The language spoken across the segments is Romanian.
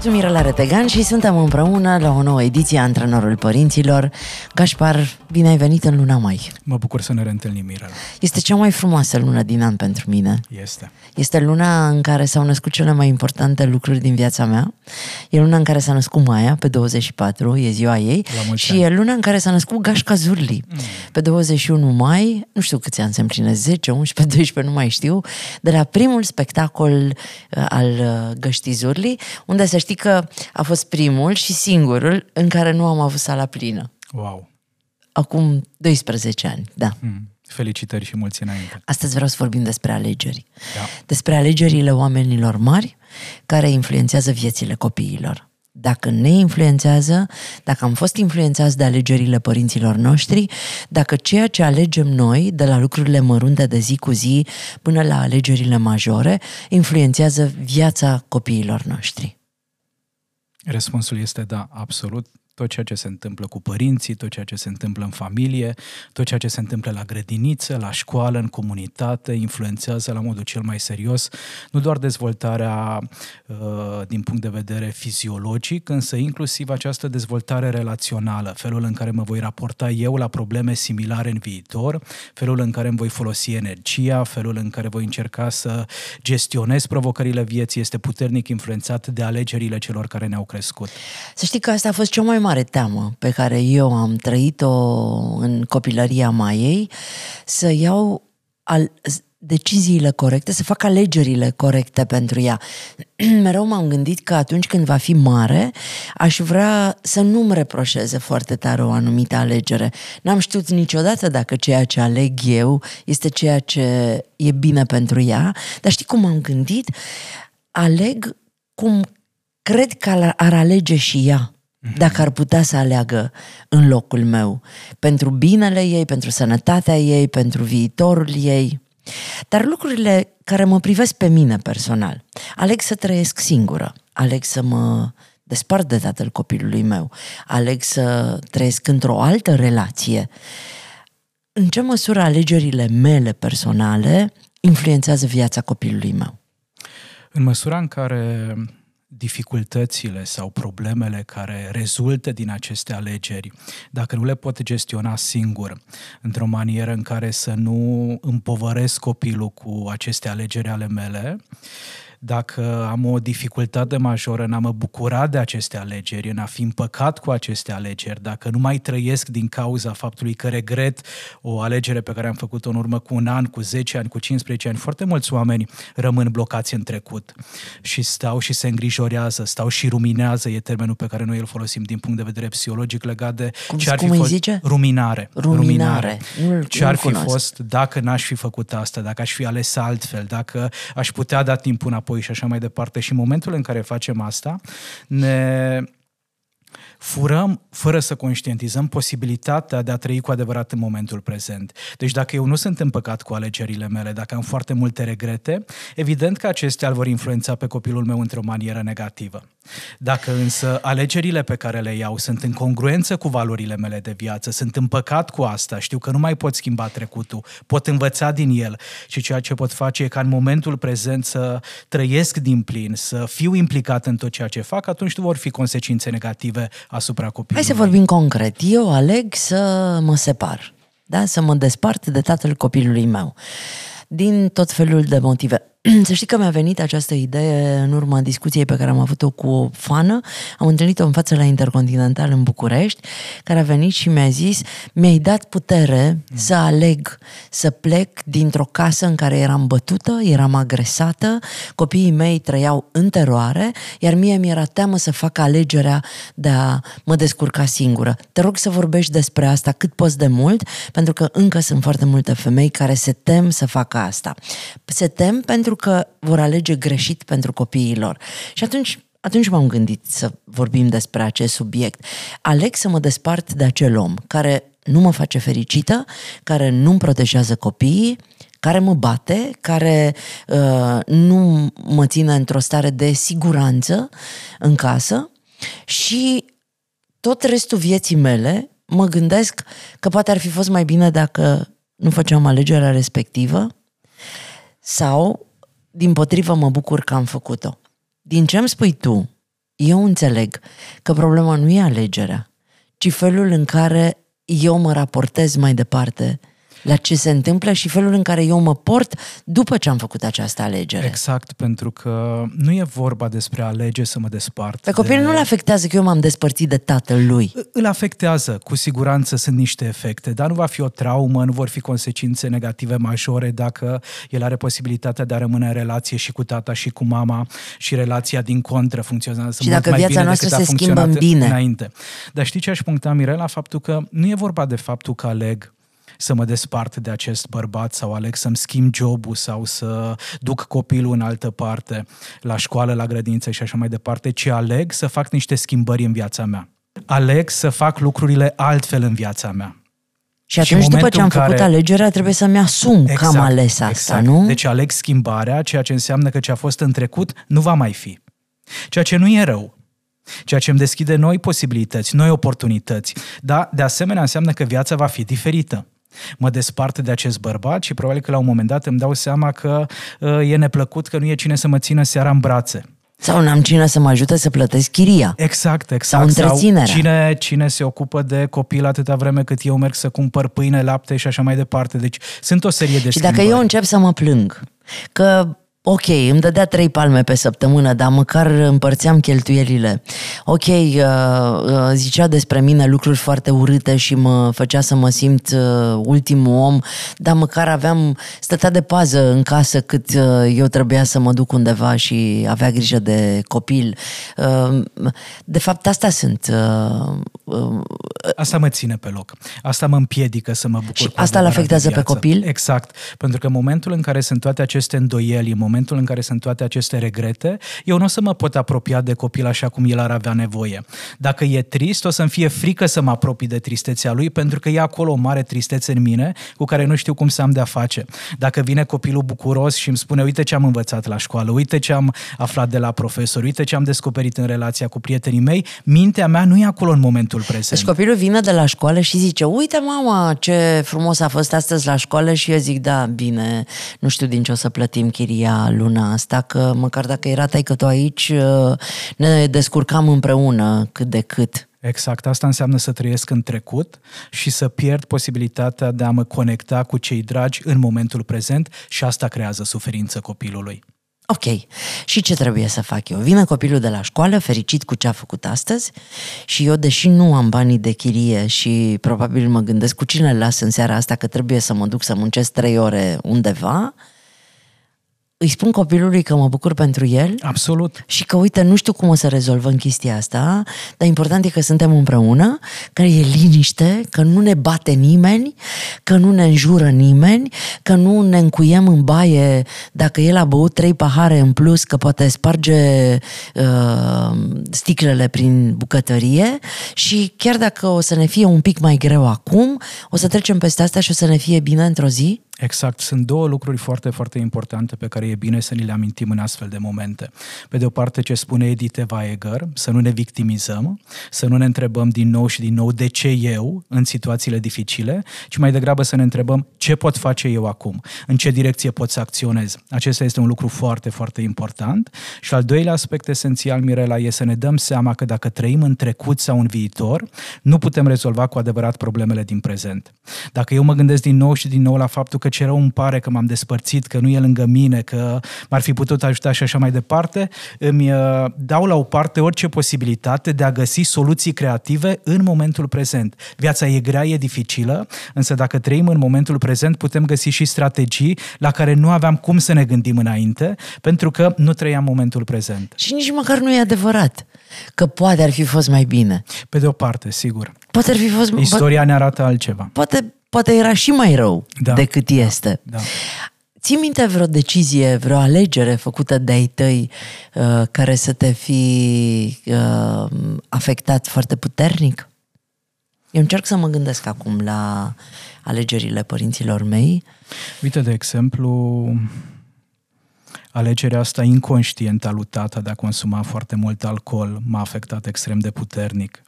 Sunt Mirela Retegan și suntem împreună la o nouă ediție a Antrenorul Părinților. Gașpar, bine ai venit în luna mai. Mă bucur să ne reîntâlnim, Mirela. Este cea mai frumoasă lună din an pentru mine. Este. Este luna în care s-au născut cele mai importante lucruri din viața mea. E luna în care s-a născut Maia, pe 24, e ziua ei. Și ani. e luna în care s-a născut Gașca Zurli. Mm. Pe 21 mai, nu știu câți ani se împline, 10, 11, 12, nu mai știu, de la primul spectacol uh, al uh, Găștii Zurli, unde să știi că a fost primul și singurul în care nu am avut sala plină. Wow! Acum 12 ani, da. Mm. Felicitări și mulți înainte. Astăzi vreau să vorbim despre alegeri. Da. Despre alegerile oamenilor mari care influențează viețile copiilor. Dacă ne influențează, dacă am fost influențați de alegerile părinților noștri, dacă ceea ce alegem noi, de la lucrurile mărunte de zi cu zi până la alegerile majore, influențează viața copiilor noștri. Răspunsul este da, absolut tot ceea ce se întâmplă cu părinții, tot ceea ce se întâmplă în familie, tot ceea ce se întâmplă la grădiniță, la școală, în comunitate, influențează la modul cel mai serios nu doar dezvoltarea uh, din punct de vedere fiziologic, însă inclusiv această dezvoltare relațională, felul în care mă voi raporta eu la probleme similare în viitor, felul în care îmi voi folosi energia, felul în care voi încerca să gestionez provocările vieții este puternic influențat de alegerile celor care ne-au crescut. Să știi că asta a fost cea mai mare teamă pe care eu am trăit-o în copilăria Maiei, să iau al, deciziile corecte, să fac alegerile corecte pentru ea. Mereu m-am gândit că atunci când va fi mare, aș vrea să nu-mi reproșeze foarte tare o anumită alegere. N-am știut niciodată dacă ceea ce aleg eu este ceea ce e bine pentru ea, dar știi cum am gândit? Aleg cum cred că ar alege și ea dacă ar putea să aleagă în locul meu, pentru binele ei, pentru sănătatea ei, pentru viitorul ei. Dar lucrurile care mă privesc pe mine personal, aleg să trăiesc singură, aleg să mă despart de tatăl copilului meu, aleg să trăiesc într-o altă relație. În ce măsură alegerile mele personale influențează viața copilului meu? În măsura în care dificultățile sau problemele care rezultă din aceste alegeri, dacă nu le pot gestiona singur, într-o manieră în care să nu împovăresc copilul cu aceste alegeri ale mele, dacă am o dificultate majoră în a mă bucura de aceste alegeri, în a fi împăcat cu aceste alegeri, dacă nu mai trăiesc din cauza faptului că regret o alegere pe care am făcut-o în urmă cu un an, cu 10 ani, cu 15 ani, foarte mulți oameni rămân blocați în trecut și stau și se îngrijorează, stau și ruminează, e termenul pe care noi îl folosim din punct de vedere psihologic legat de cum, ce ar cum fi fost zice? ruminare. Ruminare. ruminare. Ce ar fi fost dacă n-aș fi făcut asta, dacă aș fi ales altfel, dacă aș putea da timpul înapoi înapoi și așa mai departe. Și în momentul în care facem asta, ne furăm, fără să conștientizăm, posibilitatea de a trăi cu adevărat în momentul prezent. Deci dacă eu nu sunt împăcat cu alegerile mele, dacă am foarte multe regrete, evident că acestea îl vor influența pe copilul meu într-o manieră negativă. Dacă însă alegerile pe care le iau sunt în congruență cu valorile mele de viață, sunt împăcat cu asta, știu că nu mai pot schimba trecutul, pot învăța din el și ceea ce pot face e ca în momentul prezent să trăiesc din plin, să fiu implicat în tot ceea ce fac, atunci nu vor fi consecințe negative asupra copilului. Hai să vorbim concret. Eu aleg să mă separ, da? să mă despart de tatăl copilului meu din tot felul de motive. Să știi că mi-a venit această idee în urma discuției pe care am avut-o cu o fană. Am întâlnit-o în față la Intercontinental în București, care a venit și mi-a zis mi-ai dat putere mm. să aleg să plec dintr-o casă în care eram bătută, eram agresată, copiii mei trăiau în teroare, iar mie mi-era teamă să fac alegerea de a mă descurca singură. Te rog să vorbești despre asta cât poți de mult, pentru că încă sunt foarte multe femei care se tem să facă asta. Se tem pentru că vor alege greșit pentru copiii lor. Și atunci atunci m-am gândit să vorbim despre acest subiect. Aleg să mă despart de acel om care nu mă face fericită, care nu-mi protejează copiii, care mă bate, care uh, nu mă ține într-o stare de siguranță în casă și tot restul vieții mele mă gândesc că poate ar fi fost mai bine dacă nu făceam alegerea respectivă sau, din potrivă, mă bucur că am făcut-o. Din ce îmi spui tu, eu înțeleg că problema nu e alegerea, ci felul în care eu mă raportez mai departe la ce se întâmplă și felul în care eu mă port după ce am făcut această alegere. Exact, pentru că nu e vorba despre alege să mă despart. Pe copil de... nu-l afectează că eu m-am despărțit de tatăl lui. Îl afectează, cu siguranță sunt niște efecte, dar nu va fi o traumă, nu vor fi consecințe negative majore dacă el are posibilitatea de a rămâne în relație și cu tata și cu mama și relația din contră funcționează și mult dacă mai viața bine noastră decât se a schimbă în funcționat bine. înainte. Dar știi ce aș puncta, Mirela? Faptul că nu e vorba de faptul că aleg să mă despart de acest bărbat sau aleg să-mi schimb jobul sau să duc copilul în altă parte, la școală, la grădință și așa mai departe, ci aleg să fac niște schimbări în viața mea. Aleg să fac lucrurile altfel în viața mea. Și atunci, Și după momentul ce am în făcut care- alegerea, trebuie să-mi asum că am ales asta, exact. nu? Deci aleg schimbarea, ceea ce înseamnă că ce a fost în trecut nu va mai fi. Ceea ce nu e rău. Ceea ce îmi deschide noi posibilități, noi oportunități. Dar, de asemenea, înseamnă că viața va fi diferită. Mă despart de acest bărbat și probabil că la un moment dat îmi dau seama că uh, e neplăcut că nu e cine să mă țină seara în brațe. Sau n-am cine să mă ajute să plătesc chiria. Exact, exact. Sau întreținerea. cine, cine se ocupă de copil atâta vreme cât eu merg să cumpăr pâine, lapte și așa mai departe. Deci sunt o serie de Și dacă schimbări. eu încep să mă plâng că ok, îmi dădea trei palme pe săptămână, dar măcar împărțeam cheltuielile. Ok, uh, uh, zicea despre mine lucruri foarte urâte și mă făcea să mă simt uh, ultimul om, dar măcar aveam, stătea de pază în casă cât uh, eu trebuia să mă duc undeva și avea grijă de copil. Uh, de fapt, asta sunt. Uh, uh, Asta mă ține pe loc. Asta mă împiedică să mă bucur Și cu asta îl adevărat de afectează pe viață. copil? Exact. Pentru că în momentul în care sunt toate aceste îndoieli, în momentul în care sunt toate aceste regrete, eu nu o să mă pot apropia de copil așa cum el ar avea nevoie. Dacă e trist, o să-mi fie frică să mă apropii de tristețea lui, pentru că e acolo o mare tristețe în mine cu care nu știu cum să am de-a face. Dacă vine copilul bucuros și îmi spune, uite ce am învățat la școală, uite ce am aflat de la profesor, uite ce am descoperit în relația cu prietenii mei, mintea mea nu e acolo în momentul prezent. Deci copilul vine de la școală și zice, uite mama ce frumos a fost astăzi la școală și eu zic, da, bine, nu știu din ce o să plătim chiria luna asta, că măcar dacă era taică tu aici, ne descurcam împreună cât de cât. Exact, asta înseamnă să trăiesc în trecut și să pierd posibilitatea de a mă conecta cu cei dragi în momentul prezent și asta creează suferință copilului. Ok. Și ce trebuie să fac eu? Vine copilul de la școală, fericit cu ce a făcut astăzi și eu, deși nu am banii de chirie și probabil mă gândesc cu cine îl las în seara asta că trebuie să mă duc să muncesc trei ore undeva, îi spun copilului că mă bucur pentru el Absolut. și că, uite, nu știu cum o să rezolvăm chestia asta, dar important e că suntem împreună, că e liniște, că nu ne bate nimeni, că nu ne înjură nimeni, că nu ne încuiem în baie dacă el a băut trei pahare în plus, că poate sparge uh, sticlele prin bucătărie și chiar dacă o să ne fie un pic mai greu acum, o să trecem peste asta și o să ne fie bine într-o zi? Exact. Sunt două lucruri foarte, foarte importante pe care e bine să ni le amintim în astfel de momente. Pe de o parte, ce spune Edith Weger, să nu ne victimizăm, să nu ne întrebăm din nou și din nou de ce eu în situațiile dificile, ci mai degrabă să ne întrebăm ce pot face eu acum, în ce direcție pot să acționez. Acesta este un lucru foarte, foarte important. Și al doilea aspect esențial, Mirela, e să ne dăm seama că dacă trăim în trecut sau în viitor, nu putem rezolva cu adevărat problemele din prezent. Dacă eu mă gândesc din nou și din nou la faptul că ce rău îmi pare că m-am despărțit, că nu e lângă mine, că m-ar fi putut ajuta și așa mai departe, îmi uh, dau la o parte orice posibilitate de a găsi soluții creative în momentul prezent. Viața e grea, e dificilă, însă dacă trăim în momentul prezent, putem găsi și strategii la care nu aveam cum să ne gândim înainte, pentru că nu trăiam momentul prezent. Și nici măcar nu e adevărat că poate ar fi fost mai bine. Pe de o parte, sigur. Poate ar fi fost... Istoria ne arată altceva. Poate, poate era și mai rău Da, decât este. Da. Ții minte vreo decizie, vreo alegere făcută de-ai tăi uh, care să te fi uh, afectat foarte puternic? Eu încerc să mă gândesc acum la alegerile părinților mei. Uite, de exemplu, alegerea asta inconștientă a lui tata de a consuma foarte mult alcool m-a afectat extrem de puternic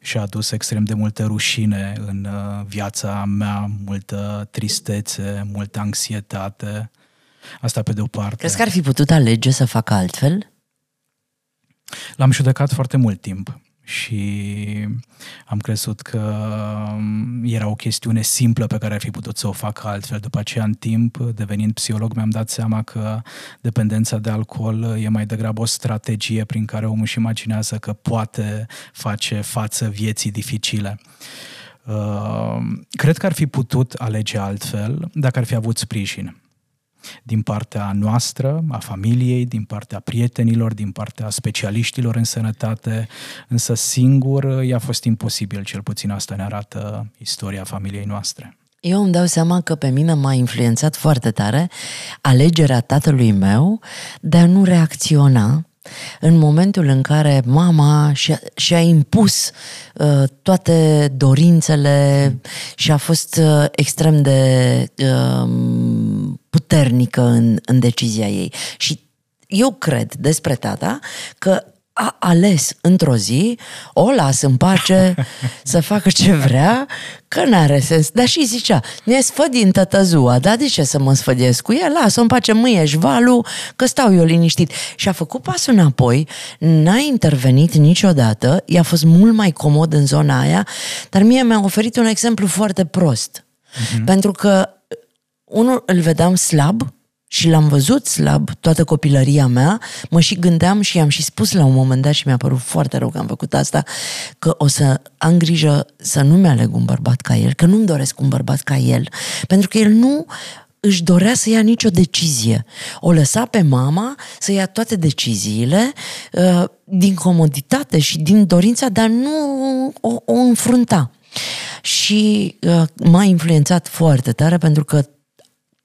și a adus extrem de multă rușine în uh, viața mea, multă tristețe, multă anxietate. Asta pe de o parte. Crezi că ar fi putut alege să facă altfel? L-am judecat foarte mult timp și am crezut că um, era o chestiune simplă pe care ar fi putut să o facă altfel. După aceea, în timp, devenind psiholog, mi-am dat seama că dependența de alcool e mai degrabă o strategie prin care omul își imaginează că poate face față vieții dificile. Uh, cred că ar fi putut alege altfel dacă ar fi avut sprijin din partea noastră, a familiei, din partea prietenilor, din partea specialiștilor în sănătate, însă singur i-a fost imposibil, cel puțin asta ne arată istoria familiei noastre. Eu îmi dau seama că pe mine m-a influențat foarte tare alegerea tatălui meu de a nu reacționa în momentul în care mama și-a, și-a impus uh, toate dorințele și a fost uh, extrem de uh, puternică în, în decizia ei. Și eu cred despre tata că a ales într-o zi, o las în pace să facă ce vrea, că n-are sens. Dar și zicea, ne sfădin tătăzua, dar de ce să mă sfădiesc cu el? Lasă-o în pace mâie valul, că stau eu liniștit. Și a făcut pasul înapoi, n-a intervenit niciodată, i-a fost mult mai comod în zona aia, dar mie mi-a oferit un exemplu foarte prost. Uh-huh. Pentru că unul îl vedeam slab, și l-am văzut slab toată copilăria mea, mă și gândeam și am și spus la un moment dat și mi-a părut foarte rău că am făcut asta, că o să am grijă să nu mi-aleg un bărbat ca el, că nu-mi doresc un bărbat ca el, pentru că el nu își dorea să ia nicio decizie. O lăsa pe mama să ia toate deciziile uh, din comoditate și din dorința de a nu o, o înfrunta. Și uh, m-a influențat foarte tare pentru că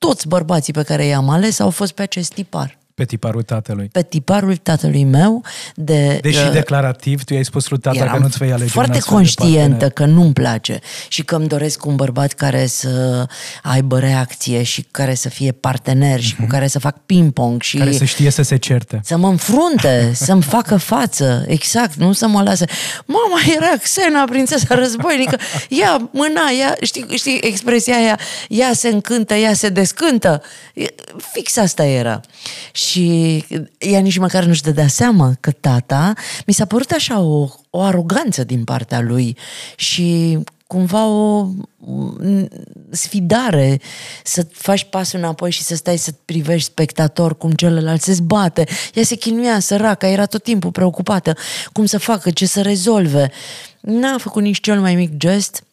toți bărbații pe care i-am ales au fost pe acest tipar. Pe tiparul tatălui. Pe tiparul tatălui meu. De, Deși uh, declarativ tu i-ai spus lui tata că nu-ți vei alege foarte conștientă că nu-mi place și că îmi doresc un bărbat care să aibă reacție și care să fie partener și uh-huh. cu mhm. care să fac ping-pong și... Care să știe să se certe. Să mă înfrunte, să-mi facă față, exact, nu să mă lase. Mama era Xena, prințesa războinică, ia mâna, ia, știi, știi expresia aia, ea se încântă, ea se descântă. Fix asta era. Și ea nici măcar nu-și dădea seama că tata, mi s-a părut așa o, o aroganță din partea lui și cumva o sfidare să faci pasul înapoi și să stai să privești spectator cum celălalt se zbate. Ea se chinuia săraca, era tot timpul preocupată cum să facă, ce să rezolve. N-a făcut nici cel mai mic gest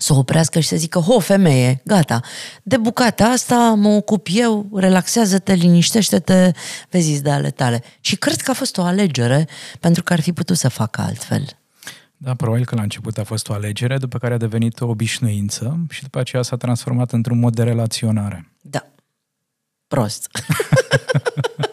să oprească și să zică, ho, femeie, gata, de bucata asta mă ocup eu, relaxează-te, liniștește-te, vezi de ale tale. Și cred că a fost o alegere pentru că ar fi putut să facă altfel. Da, probabil că la început a fost o alegere, după care a devenit o obișnuință și după aceea s-a transformat într-un mod de relaționare. Da. Prost.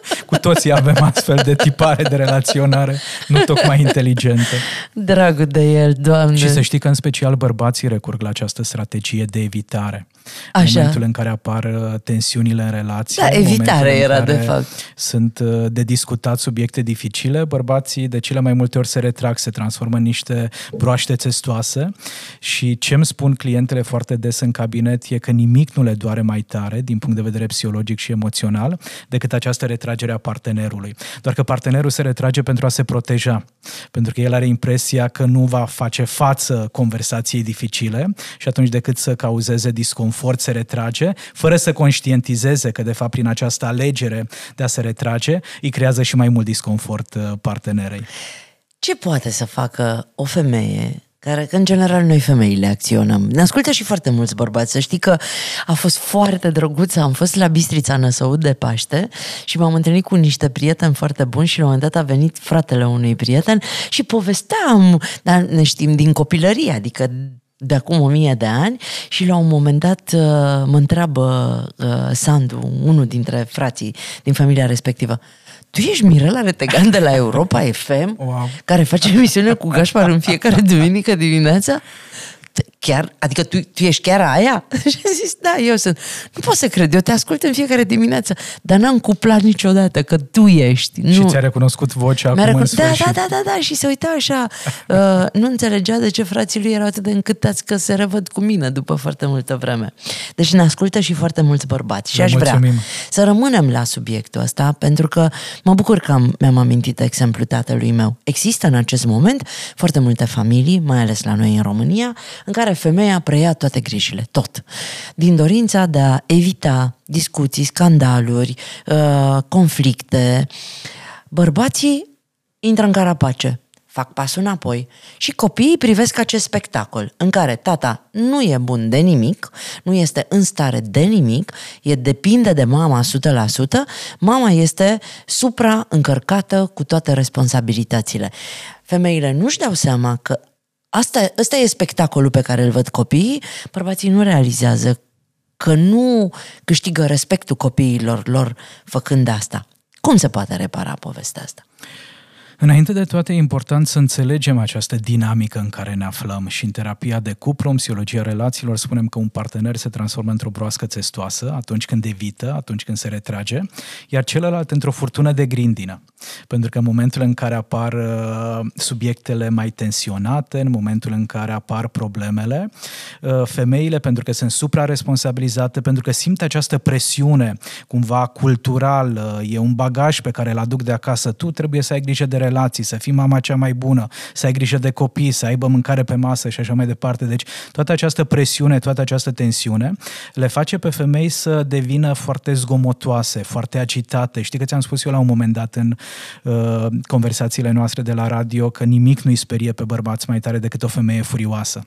Cu toții avem astfel de tipare de relaționare, nu tocmai inteligente. Dragul de el, Doamne! Și să știi că în special bărbații recurg la această strategie de evitare. Așa. În momentul în care apar uh, tensiunile în relație. Da, evitare era de fapt. Sunt uh, de discutat subiecte dificile, bărbații de cele mai multe ori se retrag, se transformă în niște broaște testoase și ce îmi spun clientele foarte des în cabinet e că nimic nu le doare mai tare din punct de vedere psihologic și emoțional decât această retragere a partenerului. Doar că partenerul se retrage pentru a se proteja, pentru că el are impresia că nu va face față conversației dificile și atunci decât să cauzeze disconfort se retrage, fără să conștientizeze că de fapt prin această alegere de a se retrage îi creează și mai mult disconfort uh, partenerei. Ce poate să facă o femeie care, că în general noi femeile acționăm. Ne ascultă și foarte mulți bărbați. Să știi că a fost foarte drăguț. Am fost la Bistrița Năsăud de Paște și m-am întâlnit cu niște prieteni foarte buni și la un moment dat a venit fratele unui prieten și povesteam, dar ne știm din copilărie, adică de acum o mie de ani și la un moment dat uh, mă întreabă uh, Sandu, unul dintre frații din familia respectivă, tu ești Mirela Retegan de la Europa FM, Wow. care face emisiune cu Gașpar în fiecare duminică dimineața? Chiar? Adică tu, tu ești chiar aia? Și am zis, da, eu sunt. Nu pot să cred, eu te ascult în fiecare dimineață, dar n-am cuplat niciodată că tu ești. Și nu. ți-a recunoscut vocea Mi-a acum în recunoscut, da, sfârșit. da, da, da, da, și se uita așa. Uh, nu înțelegea de ce frații lui erau atât de încântați că se revăd cu mine după foarte multă vreme. Deci ne ascultă și foarte mulți bărbați. Și Le aș vrea mulțumim. să rămânem la subiectul ăsta, pentru că mă bucur că am, mi-am amintit exemplul tatălui meu. Există în acest moment foarte multe familii, mai ales la noi în România, în care femeia preia toate grijile, tot. Din dorința de a evita discuții, scandaluri, uh, conflicte. Bărbații intră în carapace, fac pasul înapoi și copiii privesc acest spectacol în care tata nu e bun de nimic, nu este în stare de nimic, e depinde de mama 100%, mama este supraîncărcată cu toate responsabilitățile. Femeile nu-și dau seama că asta, ăsta e spectacolul pe care îl văd copiii, bărbații nu realizează că nu câștigă respectul copiilor lor făcând asta. Cum se poate repara povestea asta? Înainte de toate, e important să înțelegem această dinamică în care ne aflăm și în terapia de cuplu, în psihologia relațiilor, spunem că un partener se transformă într-o broască testoasă atunci când evită, atunci când se retrage, iar celălalt într-o furtună de grindină. Pentru că în momentul în care apar uh, subiectele mai tensionate, în momentul în care apar problemele, uh, femeile, pentru că sunt supraresponsabilizate, pentru că simt această presiune cumva cultural, uh, e un bagaj pe care îl aduc de acasă, tu trebuie să ai grijă de relații, să fii mama cea mai bună, să ai grijă de copii, să aibă mâncare pe masă și așa mai departe. Deci toată această presiune, toată această tensiune le face pe femei să devină foarte zgomotoase, foarte agitate. Știi că ți-am spus eu la un moment dat în uh, conversațiile noastre de la radio că nimic nu-i sperie pe bărbați mai tare decât o femeie furioasă.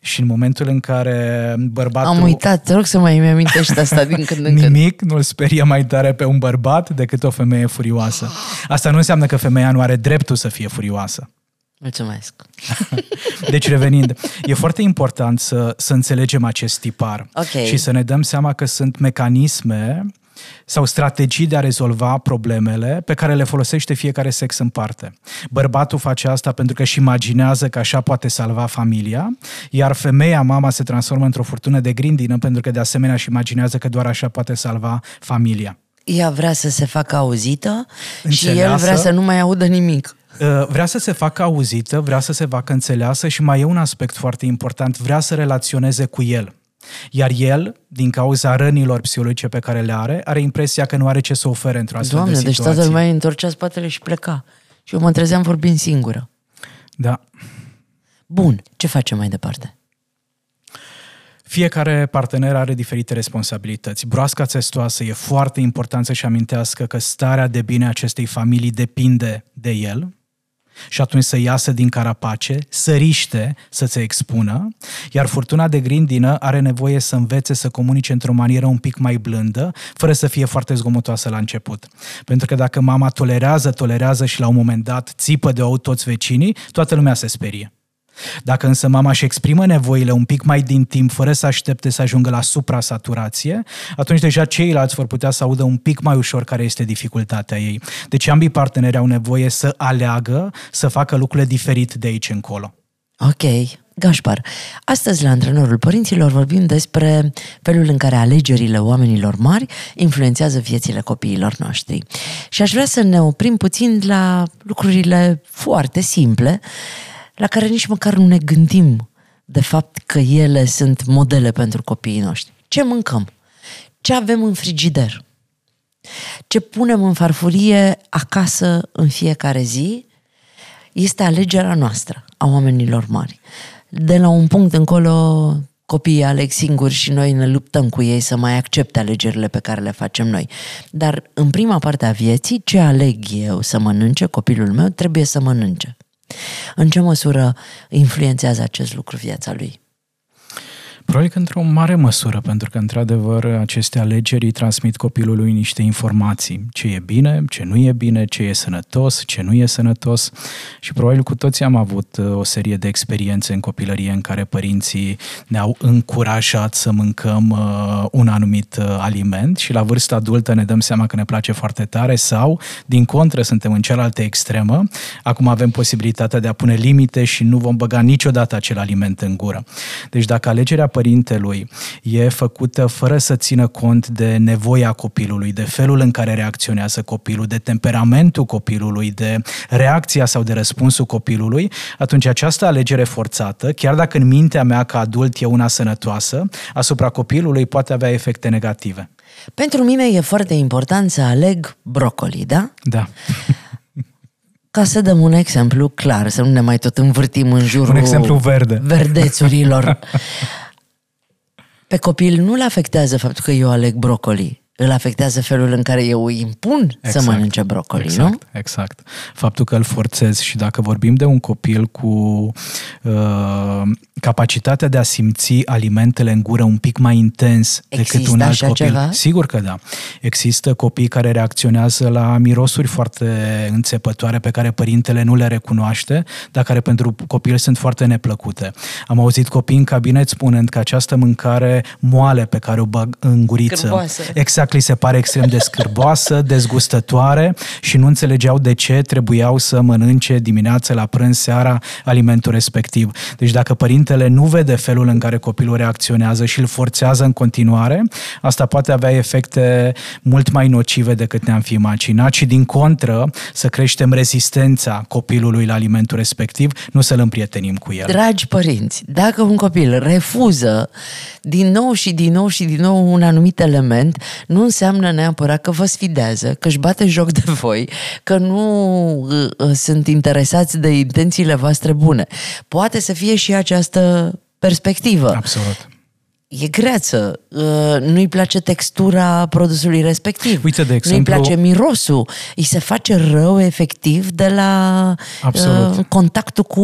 Și în momentul în care bărbatul... Am uitat, te rog să mai îmi amintești asta din când în când. Nimic nu-l sperie mai tare pe un bărbat decât o femeie furioasă. Asta nu înseamnă că femeia nu are dreptul să fie furioasă. Mulțumesc. Deci revenind, e foarte important să, să înțelegem acest tipar Ok. și să ne dăm seama că sunt mecanisme sau strategii de a rezolva problemele pe care le folosește fiecare sex în parte. Bărbatul face asta pentru că își imaginează că așa poate salva familia, iar femeia, mama, se transformă într-o furtună de grindină pentru că de asemenea își imaginează că doar așa poate salva familia. Ea vrea să se facă auzită și el Înțeleasă. vrea să nu mai audă nimic. Uh, Vrea să se facă auzită, vrea să se facă înțeleasă și mai e un aspect foarte important, vrea să relaționeze cu el. Iar el, din cauza rănilor psihologice pe care le are, are impresia că nu are ce să ofere într-o astfel Doamne, de deci situație. toată lumea îi întorcea spatele și pleca. Și eu mă trezeam vorbind singură. Da. Bun, ce facem mai departe? Fiecare partener are diferite responsabilități. Broasca testoasă e foarte important să-și amintească că starea de bine a acestei familii depinde de el și atunci să iasă din carapace, să riște, să se expună, iar furtuna de grindină are nevoie să învețe să comunice într-o manieră un pic mai blândă, fără să fie foarte zgomotoasă la început. Pentru că dacă mama tolerează, tolerează și la un moment dat țipă de ou toți vecinii, toată lumea se sperie. Dacă însă mama își exprimă nevoile un pic mai din timp, fără să aștepte să ajungă la suprasaturație, atunci deja ceilalți vor putea să audă un pic mai ușor care este dificultatea ei. Deci ambii parteneri au nevoie să aleagă, să facă lucrurile diferit de aici încolo. Ok. Gașpar, astăzi la Antrenorul Părinților vorbim despre felul în care alegerile oamenilor mari influențează viețile copiilor noștri. Și aș vrea să ne oprim puțin la lucrurile foarte simple, la care nici măcar nu ne gândim de fapt că ele sunt modele pentru copiii noștri. Ce mâncăm? Ce avem în frigider? Ce punem în farfurie acasă în fiecare zi este alegerea noastră a oamenilor mari. De la un punct încolo, copiii aleg singuri și noi ne luptăm cu ei să mai accepte alegerile pe care le facem noi. Dar în prima parte a vieții, ce aleg eu să mănânce, copilul meu trebuie să mănânce. În ce măsură influențează acest lucru viața lui? Probabil că într-o mare măsură, pentru că, într-adevăr, aceste alegeri transmit copilului niște informații. Ce e bine, ce nu e bine, ce e sănătos, ce nu e sănătos. Și probabil cu toții am avut uh, o serie de experiențe în copilărie în care părinții ne-au încurajat să mâncăm uh, un anumit uh, aliment și la vârsta adultă ne dăm seama că ne place foarte tare sau, din contră, suntem în cealaltă extremă. Acum avem posibilitatea de a pune limite și nu vom băga niciodată acel aliment în gură. Deci dacă alegerea părintelui e făcută fără să țină cont de nevoia copilului, de felul în care reacționează copilul, de temperamentul copilului, de reacția sau de răspunsul copilului, atunci această alegere forțată, chiar dacă în mintea mea ca adult e una sănătoasă, asupra copilului poate avea efecte negative. Pentru mine e foarte important să aleg brocoli, da? Da. Ca să dăm un exemplu clar, să nu ne mai tot învârtim în jurul Un exemplu verde. verdețurilor. Pe copil nu-l afectează faptul că eu aleg brocoli. Îl afectează felul în care eu îi impun exact, să mănânce brocoli, exact, nu? Exact. Faptul că îl forțez și dacă vorbim de un copil cu uh, capacitatea de a simți alimentele în gură un pic mai intens Există decât un alt așa copil. ceva? Sigur că da. Există copii care reacționează la mirosuri foarte înțepătoare pe care părintele nu le recunoaște, dar care pentru copil sunt foarte neplăcute. Am auzit copii în cabinet spunând că această mâncare moale pe care o bag în guriță, Scârboasă. exact li se pare extrem de scârboasă, dezgustătoare și nu înțelegeau de ce trebuiau să mănânce dimineața, la prânz, seara alimentul respectiv. Deci dacă părintele nu vede felul în care copilul reacționează și îl forțează în continuare, asta poate avea efecte mult mai nocive decât ne-am fi imaginat și din contră să creștem rezistența copilului la alimentul respectiv, nu să-l împrietenim cu el. Dragi părinți, dacă un copil refuză din nou și din nou și din nou un anumit element, nu înseamnă neapărat că vă sfidează, că își bate joc de voi, că nu uh, uh, sunt interesați de intențiile voastre bune. Poate să fie și această perspectivă. Absolut. E greață, uh, nu-i place textura produsului respectiv, Uite, de exemplu- nu-i place mirosul, îi se face rău efectiv de la Absolut. uh, contactul cu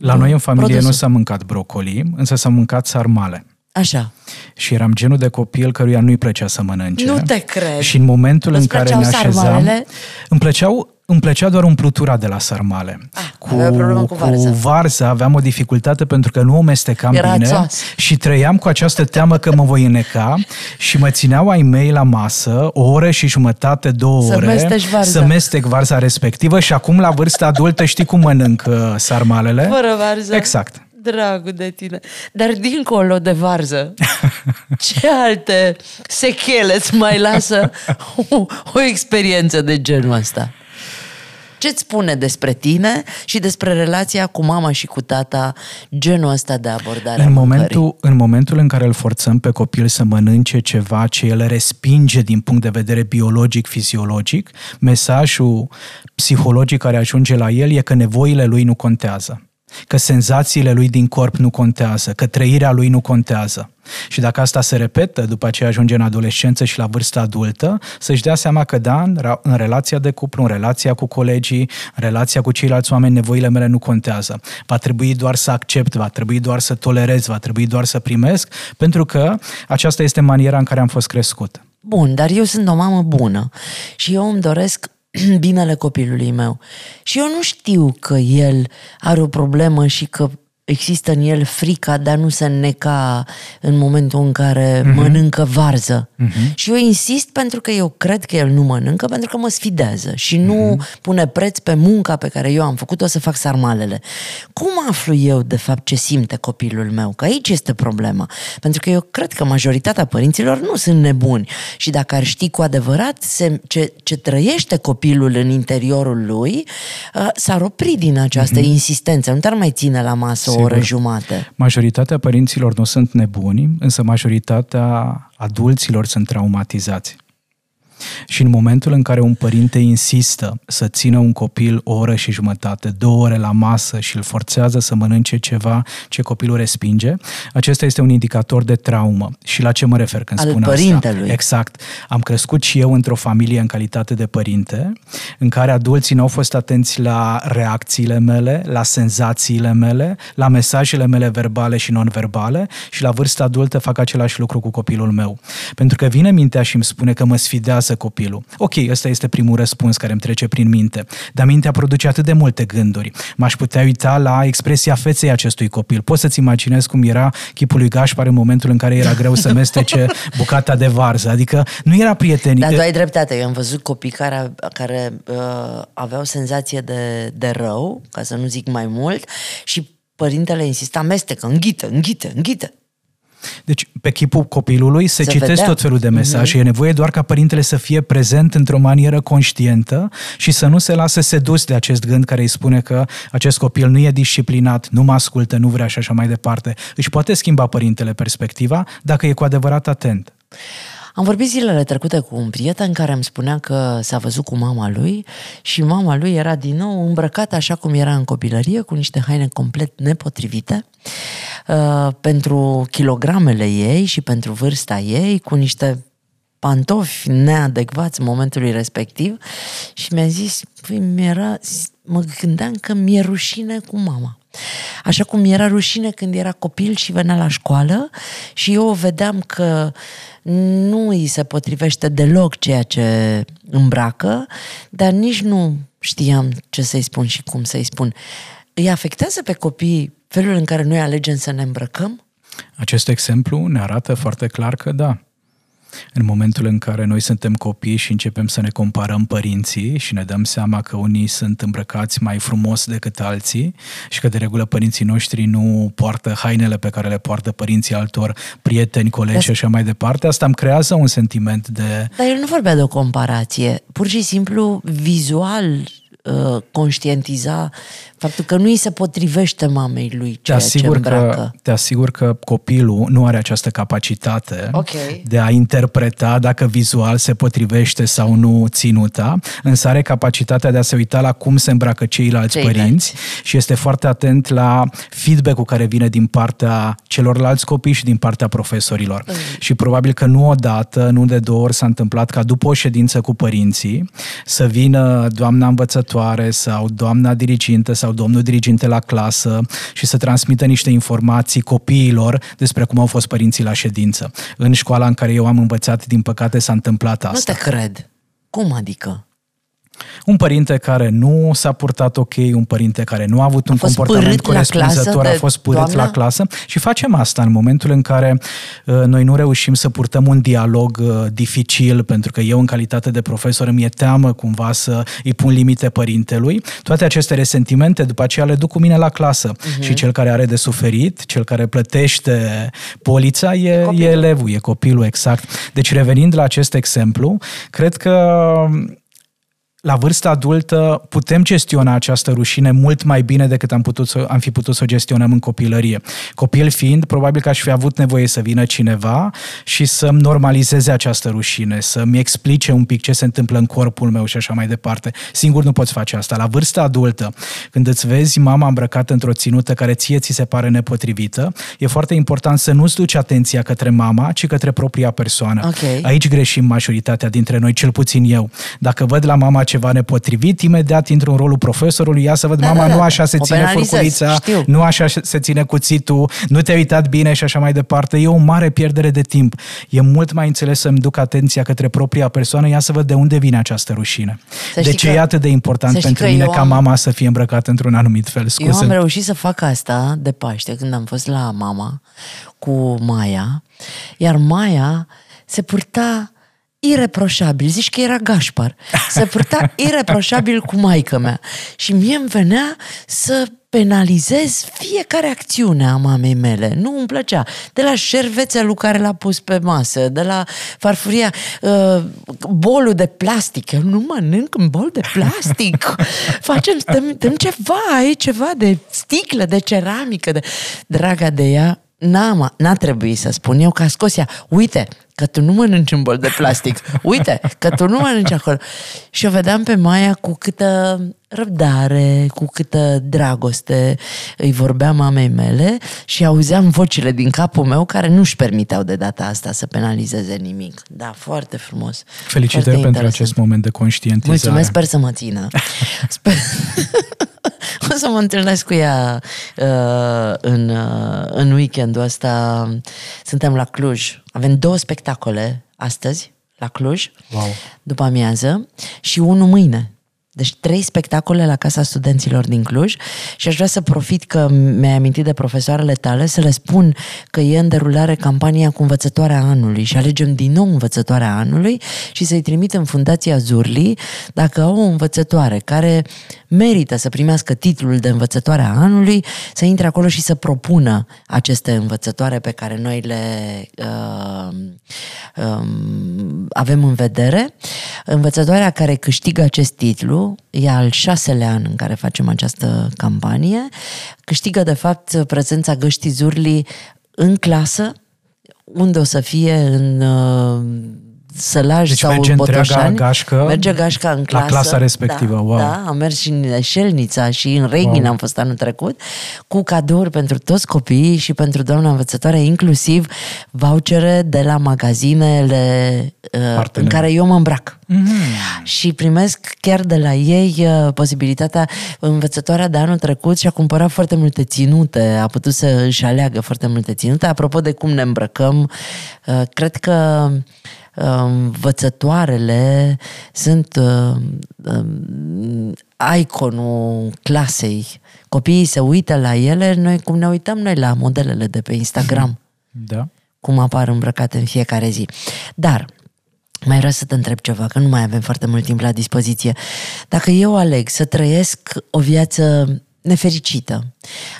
La noi în familie produsul. nu s-a mâncat brocoli, însă s-a mâncat sarmale. Așa. Și eram genul de copil căruia nu-i plăcea să mănânce. Nu te cred. Și în momentul Îți în care plăceau ne așezam... sarmalele? Îmi plăceau îmi plăcea doar umplutura de la sarmale. Ah, cu, avea problemă cu varza. cu varza aveam o dificultate pentru că nu o mestecam Era bine țoas. și trăiam cu această teamă că mă voi înneca și mă țineau ai mei la masă o oră și jumătate, două Să ore mesteci varza. să mestec varza respectivă și acum la vârsta adultă știi cum mănânc uh, sarmalele? Fără varză. Exact. Dragul de tine. Dar dincolo de varză, ce alte sechele îți mai lasă o, o experiență de genul ăsta? Ce-ți spune despre tine și despre relația cu mama și cu tata, genul ăsta de abordare a În mâncării? momentul, în momentul în care îl forțăm pe copil să mănânce ceva ce el respinge din punct de vedere biologic, fiziologic, mesajul psihologic care ajunge la el e că nevoile lui nu contează. Că senzațiile lui din corp nu contează, că trăirea lui nu contează. Și dacă asta se repetă, după aceea ajunge în adolescență și la vârsta adultă, să-și dea seama că da, în, ra- în relația de cuplu, în relația cu colegii, în relația cu ceilalți oameni, nevoile mele nu contează. Va trebui doar să accept, va trebui doar să tolerez, va trebui doar să primesc, pentru că aceasta este maniera în care am fost crescut. Bun, dar eu sunt o mamă bună și eu îmi doresc binele copilului meu. Și eu nu știu că el are o problemă și că există în el frica de a nu se înneca în momentul în care Mhm. mm-hmm. mănâncă varză. Mm-hmm. Și eu insist pentru că eu cred că el nu mănâncă, pentru că mă sfidează și nu Mhm. mm-hmm. pune preț pe munca pe care eu am făcut-o să fac sarmalele. Cum aflu eu, de fapt, ce simte copilul meu? Că aici este problema. Pentru că eu cred că majoritatea părinților nu sunt nebuni și dacă ar ști cu adevărat se, ce, ce trăiește copilul în interiorul lui, uh, s-ar opri din această mm-hmm. insistență. Nu te-ar mai ține la masă o Sigur. oră jumate. Majoritatea părinților nu sunt nebuni, însă majoritatea adulților sunt traumatizați. Și în momentul în care un părinte insistă să țină un copil o oră și jumătate, două ore la masă și îl forțează să mănânce ceva ce copilul respinge, acesta este un indicator de traumă. Și la ce mă refer când Al spun părintelui. asta? Exact. Am crescut și eu într-o familie în calitate de părinte, în care adulții nu au fost atenți la reacțiile mele, la senzațiile mele, la mesajele mele verbale și non-verbale și la vârsta adultă fac același lucru cu copilul meu. Pentru că vine mintea și îmi spune că mă sfidează copilul. Ok, ăsta este primul răspuns care îmi trece prin minte. Dar mintea produce atât de multe gânduri. M-aș putea uita la expresia feței acestui copil. Poți să-ți imaginezi cum era chipul lui Gașpar în momentul în care era greu să mestece bucata de varză. Adică nu era prietenic. Dar tu ai dreptate. Eu am văzut copii care, care uh, aveau senzație de, de rău, ca să nu zic mai mult, și părintele insista, amestecă, înghită, înghită, înghită. Deci, pe chipul copilului se, Se citesc vedea. tot felul de mesaje. Mm-hmm. E nevoie doar ca părintele să fie prezent într-o manieră conștientă și să nu se lase sedus de acest gând care îi spune că acest copil nu e disciplinat, nu mă ascultă, nu vrea și așa mai departe. Își poate schimba părintele perspectiva dacă e cu adevărat atent. Am vorbit zilele trecute cu un prieten care îmi spunea că s-a văzut cu mama lui și mama lui era din nou îmbrăcată așa cum era în copilărie, cu niște haine complet nepotrivite uh, pentru kilogramele ei și pentru vârsta ei, cu niște pantofi neadecvați momentului respectiv și mi-a zis, păi, mi-era, mă gândeam că mi-e rușine cu mama. Așa cum era rușine când era copil și venea la școală și eu o vedeam că nu îi se potrivește deloc ceea ce îmbracă, dar nici nu știam ce să-i spun și cum să-i spun. Îi afectează pe copii felul în care noi alegem să ne îmbrăcăm? Acest exemplu ne arată foarte clar că da. În momentul în care noi suntem copii și începem să ne comparăm părinții și ne dăm seama că unii sunt îmbrăcați mai frumos decât alții și că de regulă părinții noștri nu poartă hainele pe care le poartă părinții altor prieteni, colegi și așa mai departe, asta îmi creează un sentiment de... Dar el nu vorbea de o comparație. Pur și simplu, vizual, uh, conștientiza faptul că nu îi se potrivește mamei lui Te ceea ce asigur, că, îmbracă. te asigur că copilul nu are această capacitate Ok. de a interpreta dacă vizual se potrivește sau nu ținuta, însă are capacitatea de a se uita la cum se îmbracă ceilalți, Ceilalți. părinți și este foarte atent la feedback-ul care vine din partea celorlalți copii și din partea profesorilor. Și probabil că nu odată, nu de două ori s-a întâmplat ca după o ședință cu părinții să vină doamna învățătoare sau doamna dirigintă sau domnul diriginte la clasă și să transmită niște informații copiilor despre cum au fost părinții la ședință. În școala în care eu am învățat, din păcate, s-a întâmplat Nu asta. te cred. Cum adică? Un părinte care nu s-a purtat ok, un părinte care nu a avut un fost comportament pârât la corespunzător, clasă a de fost pârât doamna? la clasă și facem asta în momentul în care uh, noi nu reușim să purtăm un dialog uh, dificil, pentru că eu în calitate de profesor îmi e teamă cumva să îi pun limite părintelui. Toate aceste resentimente după aceea le duc cu mine la clasă Mhm. uh-huh. și cel care are de suferit, cel care plătește polița e, copilul. e elevul, e copilul, exact. Deci revenind la acest exemplu, cred că la vârsta adultă putem gestiona această rușine mult mai bine decât am, putut să, am fi putut să o gestionăm în copilărie. Copil fiind, probabil că aș fi avut nevoie să vină cineva și să-mi normalizeze această rușine, să-mi explice un pic ce se întâmplă în corpul meu și așa mai departe. Singur nu poți face asta. La vârsta adultă, când îți vezi mama îmbrăcată într-o ținută care ție ți se pare nepotrivită, e foarte important să nu-ți duci atenția către mama, ci către propria persoană. Ok. Aici greșim majoritatea dintre noi, cel puțin eu. Dacă văd la mama ceva nepotrivit, imediat intru în rolul profesorului, ia să văd, Da, mama, da, da. nu așa se O ține penalizez, furculița, știu. nu așa se ține cuțitul, nu te-ai uitat bine și așa mai departe. E o mare pierdere de timp. E mult mai înțeles să-mi duc atenția către propria persoană, ia să văd de unde vine această rușine. Să de știi ce că- e atât de important să știi pentru că mine eu ca am- mama să fie îmbrăcată într-un anumit fel? Eu am Scuze. reușit să fac asta de Paște când am fost la mama cu Maia, iar Maia se purta ireproșabil, zici că era Gașpar, se purta ireproșabil cu maică mea și mie îmi venea să penalizez fiecare acțiune a mamei mele. Nu îmi plăcea. De la șervețelul care l-a pus pe masă, de la farfuria, uh, bolul de plastic. Eu nu mănânc în bol de plastic. Facem, dăm, dăm ceva, ai ceva de sticlă, de ceramică. De... Draga de ea, N-am, n-a trebuit să spun eu că a scos ea. Uite, că tu nu mănânci în bol de plastic. Uite, că tu nu mănânci acolo. Și o vedeam pe Maia cu câtă răbdare, cu câtă dragoste îi vorbeam mamei mele și auzeam vocile din capul meu care nu-și permiteau de data asta să penalizeze nimic. Da, foarte frumos. Felicitări foarte pentru interesant. acest moment de conștientizare. Mulțumesc, sper să mă țină. Sper... o să mă întâlnesc cu ea uh, în, uh, în weekendul ăsta. Suntem la Cluj. Avem două spectacole astăzi la Cluj, wow. după amiază, și unul mâine. Deci trei spectacole la Casa Studenților din Cluj și aș vrea să profit că mi-ai amintit de profesoarele tale să le spun că e în derulare campania cu învățătoarea anului și alegem din nou învățătoarea anului și să-i trimit în Fundația Zurli dacă au o învățătoare care merită să primească titlul de învățătoare a anului, să intre acolo și să propună aceste învățătoare pe care noi le uh, uh, avem în vedere. Învățătoarea care câștigă acest titlu, e al șaselea an în care facem această campanie, câștigă de fapt prezența găștii Zurli în clasă, unde o să fie în uh, sălaj deci sau merge în Botoșani. gașcă merge gașca în clasă. La clasa respectivă, da, wow. Da, am mers și în Șelnița și în Reghin wow. am fost anul trecut, cu cadouri pentru toți copiii și pentru doamna învățătoare, inclusiv vouchere de la magazinele uh, în care eu mă îmbrac. Mm-hmm. Și primesc chiar de la ei uh, posibilitatea, învățătoarea de anul trecut și-a cumpărat foarte multe ținute, a putut să își aleagă foarte multe ținute. Apropo de cum ne îmbrăcăm, uh, cred că învățătoarele sunt uh, um, iconul clasei. Copiii se uită la ele, noi cum ne uităm noi la modelele de pe Instagram. Da. Cum apar îmbrăcate în fiecare zi. Dar, mai vreau să te întreb ceva, că nu mai avem foarte mult timp la dispoziție. Dacă eu aleg să trăiesc o viață nefericită,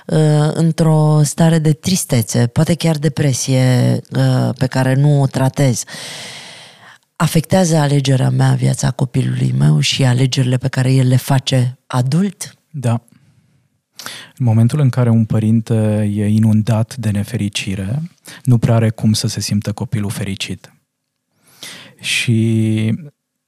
uh, într-o stare de tristețe, poate chiar depresie uh, pe care nu o tratez, afectează alegerea mea, viața copilului meu și alegerile pe care el le face adult? Da. În momentul în care un părinte e inundat de nefericire, nu prea are cum să se simtă copilul fericit. Și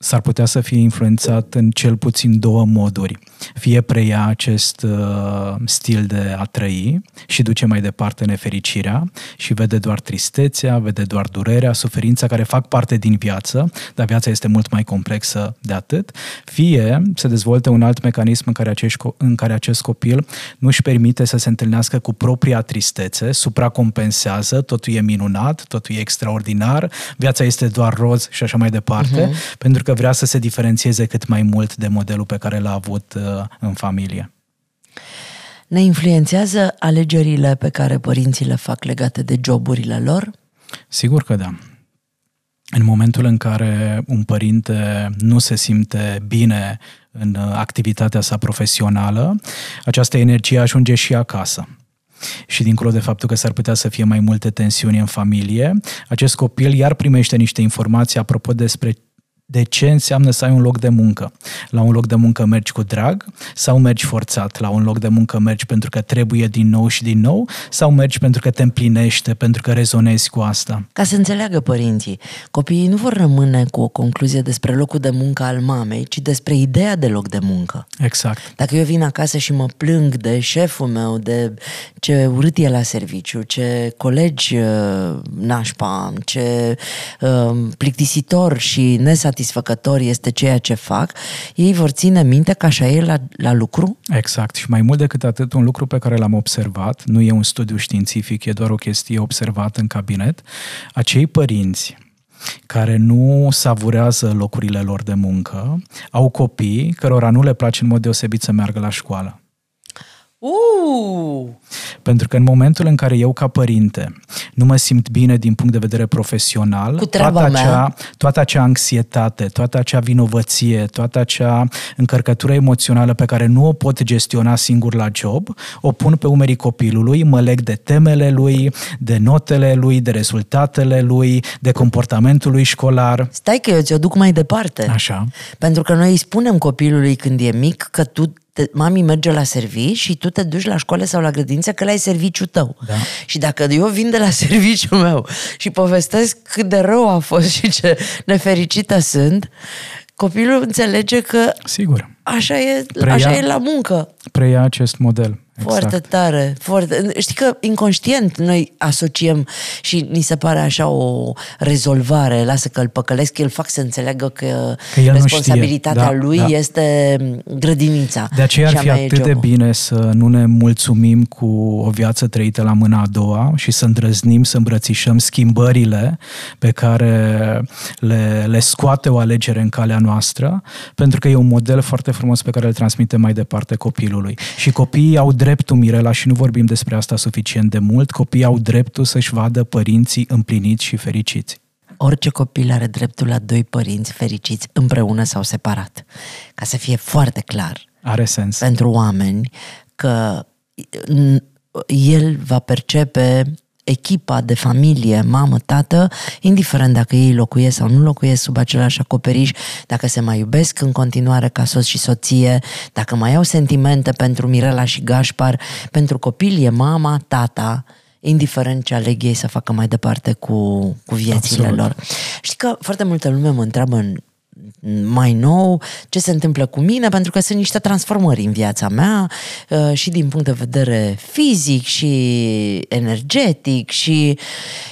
s-ar putea să fie influențat în cel puțin două moduri. Fie preia acest uh, stil de a trăi și duce mai departe nefericirea și vede doar tristețea, vede doar durerea, suferința care fac parte din viață, dar viața este mult mai complexă de atât. Fie se dezvoltă un alt mecanism în care, acești, în care acest copil nu își permite să se întâlnească cu propria tristețe, supracompensează, totul e minunat, totul e extraordinar, viața este doar roz și așa mai departe, uh-huh. pentru că vrea să se diferențieze cât mai mult de modelul pe care l-a avut uh, în familie. Ne influențează alegerile pe care părinții le fac legate de joburile lor? Sigur că da. În momentul în care un părinte nu se simte bine în uh, activitatea sa profesională, această energie ajunge și acasă. Și dincolo de faptul că s-ar putea să fie mai multe tensiuni în familie, acest copil iar primește niște informații apropo despre de ce înseamnă să ai un loc de muncă. La un loc de muncă mergi cu drag sau mergi forțat? La un loc de muncă mergi pentru că trebuie din nou și din nou sau mergi pentru că te împlinește, pentru că rezonezi cu asta? Ca să înțeleagă părinții, copiii nu vor rămâne cu o concluzie despre locul de muncă al mamei, ci despre ideea de loc de muncă. Exact. Dacă eu vin acasă și mă plâng de șeful meu, de ce urât e la serviciu, ce colegi uh, nașpa am, ce uh, plictisitor și nesatisfăcător satisfăcător este ceea ce fac, ei vor ține minte că așa e la, la lucru? Exact. Și mai mult decât atât, un lucru pe care l-am observat, nu e un studiu științific, e doar o chestie observată în cabinet, acei părinți care nu savurează locurile lor de muncă, au copii cărora nu le place în mod deosebit să meargă la școală. Uh! Pentru că în momentul în care eu, ca părinte, nu mă simt bine din punct de vedere profesional, Cu toată, acea, toată acea anxietate, toată acea vinovăție, toată acea încărcătură emoțională pe care nu o pot gestiona singur la job, o pun pe umerii copilului, mă leg de temele lui, de notele lui, de rezultatele lui, de comportamentul lui școlar. Stai că eu ți-o duc mai departe. Așa. Pentru că noi îi spunem copilului când e mic că tu te, mami merge la serviciu și tu te duci la școală sau la grădință că la e serviciul tău. Da. Și dacă eu vin de la serviciul meu și povestesc cât de rău a fost și ce nefericită sunt, copilul înțelege că Sigur. așa e, Preia- așa e la muncă. Preia acest model. Foarte Exact. tare, foarte. Știi că inconștient noi asociem și ni se pare așa o rezolvare, lasă că îl păcălesc, el fac să înțeleagă că, Că el nu responsabilitatea știe. Da, lui da. este grădinița. De aceea și ar a fi mea e atât de jobul. bine să nu ne mulțumim cu o viață trăită la mâna a doua și să îndrăznim să îmbrățișăm schimbările pe care le, le scoate o alegere în calea noastră, pentru că e un model foarte frumos pe care îl transmitem mai departe copilului. Și copiii au dreptul, Mirela, și nu vorbim despre asta suficient de mult, copiii au dreptul să-și vadă părinții împliniți și fericiți. Orice copil are dreptul la doi părinți fericiți împreună sau separat. Ca să fie foarte clar Are sens. pentru oameni că n- el va percepe echipa de familie, mamă, tată, indiferent dacă ei locuiesc sau nu locuiesc sub același acoperiș, dacă se mai iubesc în continuare ca soț și soție, dacă mai au sentimente pentru Mirela și Gașpar, pentru copil e mama, tata, indiferent ce aleg ei să facă mai departe cu, cu viețile Absolut. lor. Știi că foarte multă lume mă întreabă în mai nou, ce se întâmplă cu mine, pentru că sunt niște transformări în viața mea uh, și din punct de vedere fizic și energetic și,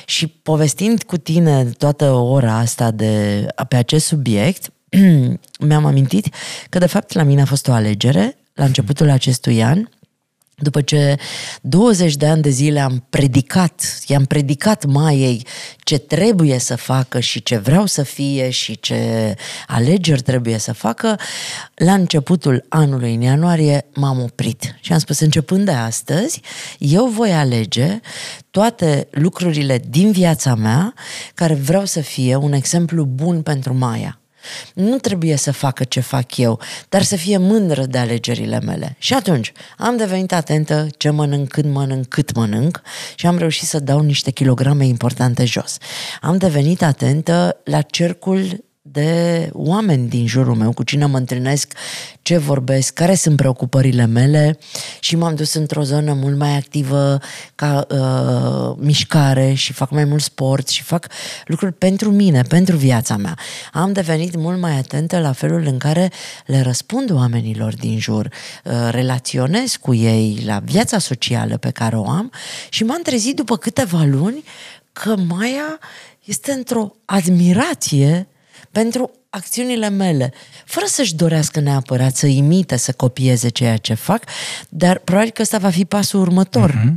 și povestind cu tine toată ora asta de, pe acest subiect, mi-am amintit că de fapt la mine a fost o alegere la începutul acestui an după ce 20 de ani de zile am predicat, i-am predicat Maiei ce trebuie să facă și ce vreau să fie și ce alegeri trebuie să facă, la începutul anului, în ianuarie, m-am oprit și am spus, începând de astăzi, eu voi alege toate lucrurile din viața mea care vreau să fie un exemplu bun pentru Maia. Nu trebuie să facă ce fac eu, dar să fie mândră de alegerile mele. Și atunci am devenit atentă ce mănânc, când mănânc, cât mănânc și am reușit să dau niște kilograme importante jos. Am devenit atentă la cercul de oameni din jurul meu, cu cine mă întâlnesc, ce vorbesc, care sunt preocupările mele și m-am dus într-o zonă mult mai activă ca uh, mișcare și fac mai mult sport și fac lucruri pentru mine, pentru viața mea. Am devenit mult mai atentă la felul în care le răspund oamenilor din jur, uh, relaționez cu ei la viața socială pe care o am și m-am trezit după câteva luni că Maia este într-o admirație pentru acțiunile mele, fără să-și dorească neapărat să imite, să copieze ceea ce fac, dar probabil că ăsta va fi pasul următor. Uh-huh.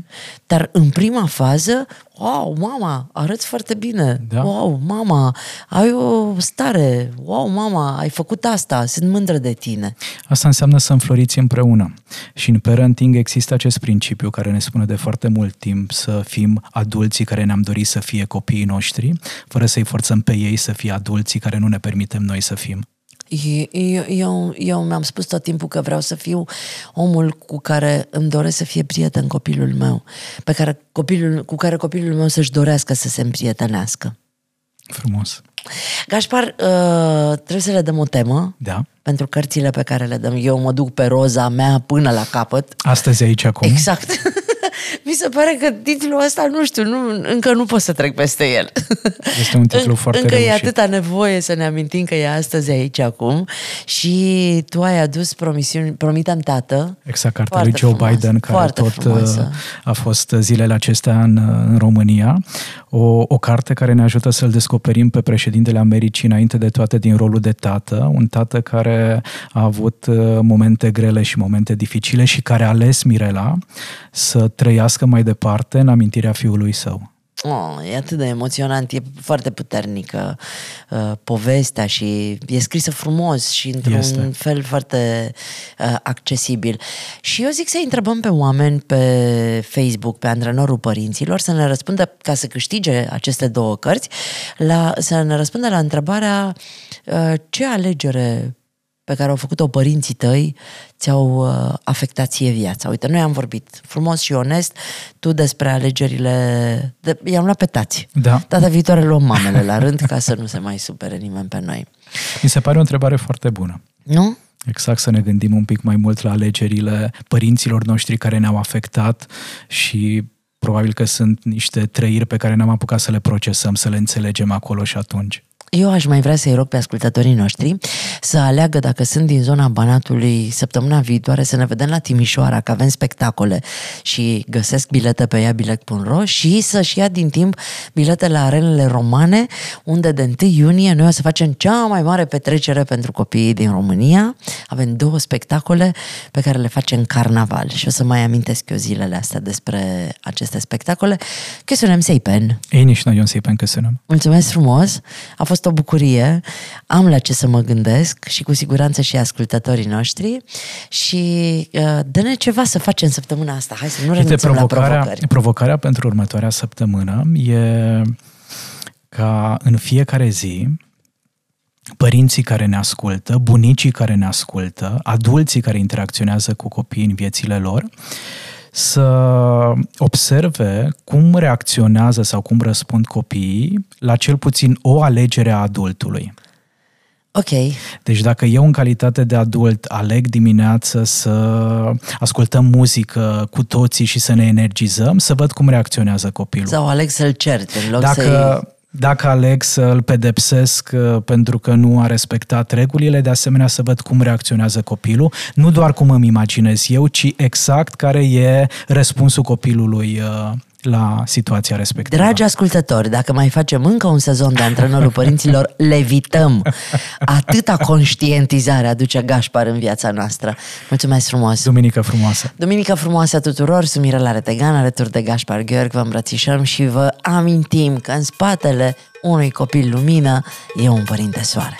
Dar în prima fază, wow, mama, arăți foarte bine, Da. wow, mama, ai o stare, wow, mama, ai făcut asta, sunt mândră de tine. Asta înseamnă să înfloriți împreună. Și în parenting există acest principiu care ne spune de foarte mult timp să fim adulții care ne-am dorit să fie copiii noștri, fără să-i forțăm pe ei să fie adulții care nu ne permitem noi să fim. Eu, eu, eu mi-am spus tot timpul că vreau să fiu omul cu care îmi doresc să fie prieten copilul meu, pe care copilul, cu care copilul meu să-și dorească să se împrietenească. Frumos. Gașpar, uh, trebuie să le dăm o temă Da? pentru cărțile pe care le dăm. Eu mă duc pe roza mea până la capăt. Astăzi aici acum. Exact. Mi se pare că titlul ăsta, nu știu, nu, încă nu pot să trec peste el. Este un titlu În- foarte Încă e reușit. atâta nevoie să ne amintim că e astăzi aici acum și tu ai adus promisiuni, promitem tată. Exact, cartea Foarte lui Joe frumos, Biden, care foarte tot frumoasă. uh, a fost zilele acestea în, în România. O, o carte care ne ajută să-l descoperim pe președintele Americii înainte de toate din rolul de tată. Un tată care a avut uh, momente grele și momente dificile și care a ales Mirela să trăiască mai departe în amintirea fiului său. Oh, e atât de emoționant, e foarte puternică uh, povestea și e scrisă frumos și într-un Este. fel foarte uh, accesibil. Și eu zic să întrebăm pe oameni pe Facebook, pe antrenorul părinților, să ne răspundă, ca să câștige aceste două cărți, la, să ne răspundă la întrebarea uh, ce alegere pe care au făcut-o părinții tăi ți-au uh, afectat ție viața. Uite, noi am vorbit frumos și onest, tu despre alegerile... De, i-am luat pe tați. Da. Data viitoare luăm mamele la rând ca să nu se mai supere nimeni pe noi. Mi se pare o întrebare foarte bună. Nu? Exact, să ne gândim un pic mai mult la alegerile părinților noștri care ne-au afectat și probabil că sunt niște trăiri pe care n-am apucat să le procesăm, să le înțelegem acolo și atunci. Eu aș mai vrea să-i rog pe ascultătorii noștri să aleagă dacă sunt din zona Banatului săptămâna viitoare să ne vedem la Timișoara, că avem spectacole și găsesc bilete pe iabilet.ro și să-și ia din timp bilete la arenele romane, unde de 1 iunie noi o să facem cea mai mare petrecere pentru copiii din România. Avem două spectacole pe care le facem carnaval și o să mai amintesc eu zilele astea despre aceste spectacole. Că sunem Seipen. Ei, nici noi, Seipen, că sunem. Mulțumesc frumos! A fost fost o bucurie, am la ce să mă gândesc și cu siguranță și ascultătorii noștri și uh, dă-ne ceva să facem săptămâna asta. Hai să nu renunțăm provocarea, la provocări. Provocarea pentru următoarea săptămână e ca în fiecare zi părinții care ne ascultă, bunicii care ne ascultă, adulții care interacționează cu copiii în viețile lor, să observe cum reacționează sau cum răspund copiii la cel puțin o alegere a adultului. Ok. Deci dacă eu în calitate de adult aleg dimineață să ascultăm muzică cu toții și să ne energizăm, să văd cum reacționează copilul. Sau aleg să-l cert în loc dacă, să dacă aleg să îl pedepsesc uh, pentru că nu a respectat regulile, de asemenea să văd cum reacționează copilul, nu doar cum îmi imaginez eu, ci exact care e răspunsul copilului uh, la situația respectivă. Dragi ascultători, dacă mai facem încă un sezon de antrenorul părinților, levităm. Atâta conștientizare aduce Gașpar în viața noastră. Mulțumesc frumos! Duminică frumoasă! Duminică frumoasă tuturor! Sunt Mirela Retegan, alături de Gașpar Gheorghe, vă îmbrățișăm și vă amintim că în spatele unui copil lumină e un părinte soare.